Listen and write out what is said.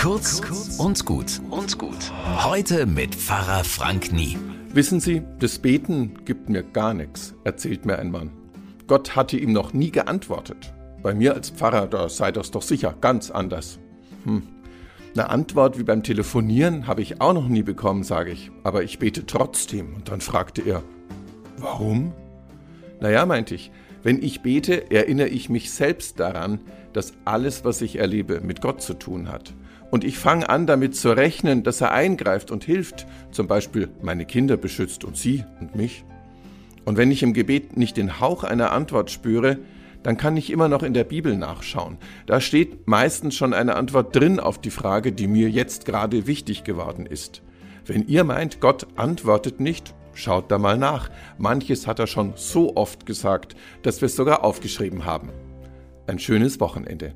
Kurz und gut und gut. Heute mit Pfarrer Frank Nie. Wissen Sie, das Beten gibt mir gar nichts, erzählt mir ein Mann. Gott hatte ihm noch nie geantwortet. Bei mir als Pfarrer, da sei das doch sicher ganz anders. Hm. Eine Antwort wie beim Telefonieren habe ich auch noch nie bekommen, sage ich. Aber ich bete trotzdem. Und dann fragte er, warum? Naja, meinte ich, wenn ich bete, erinnere ich mich selbst daran, dass alles, was ich erlebe, mit Gott zu tun hat. Und ich fange an, damit zu rechnen, dass er eingreift und hilft, zum Beispiel meine Kinder beschützt und sie und mich. Und wenn ich im Gebet nicht den Hauch einer Antwort spüre, dann kann ich immer noch in der Bibel nachschauen. Da steht meistens schon eine Antwort drin auf die Frage, die mir jetzt gerade wichtig geworden ist. Wenn ihr meint, Gott antwortet nicht, schaut da mal nach. Manches hat er schon so oft gesagt, dass wir es sogar aufgeschrieben haben. Ein schönes Wochenende.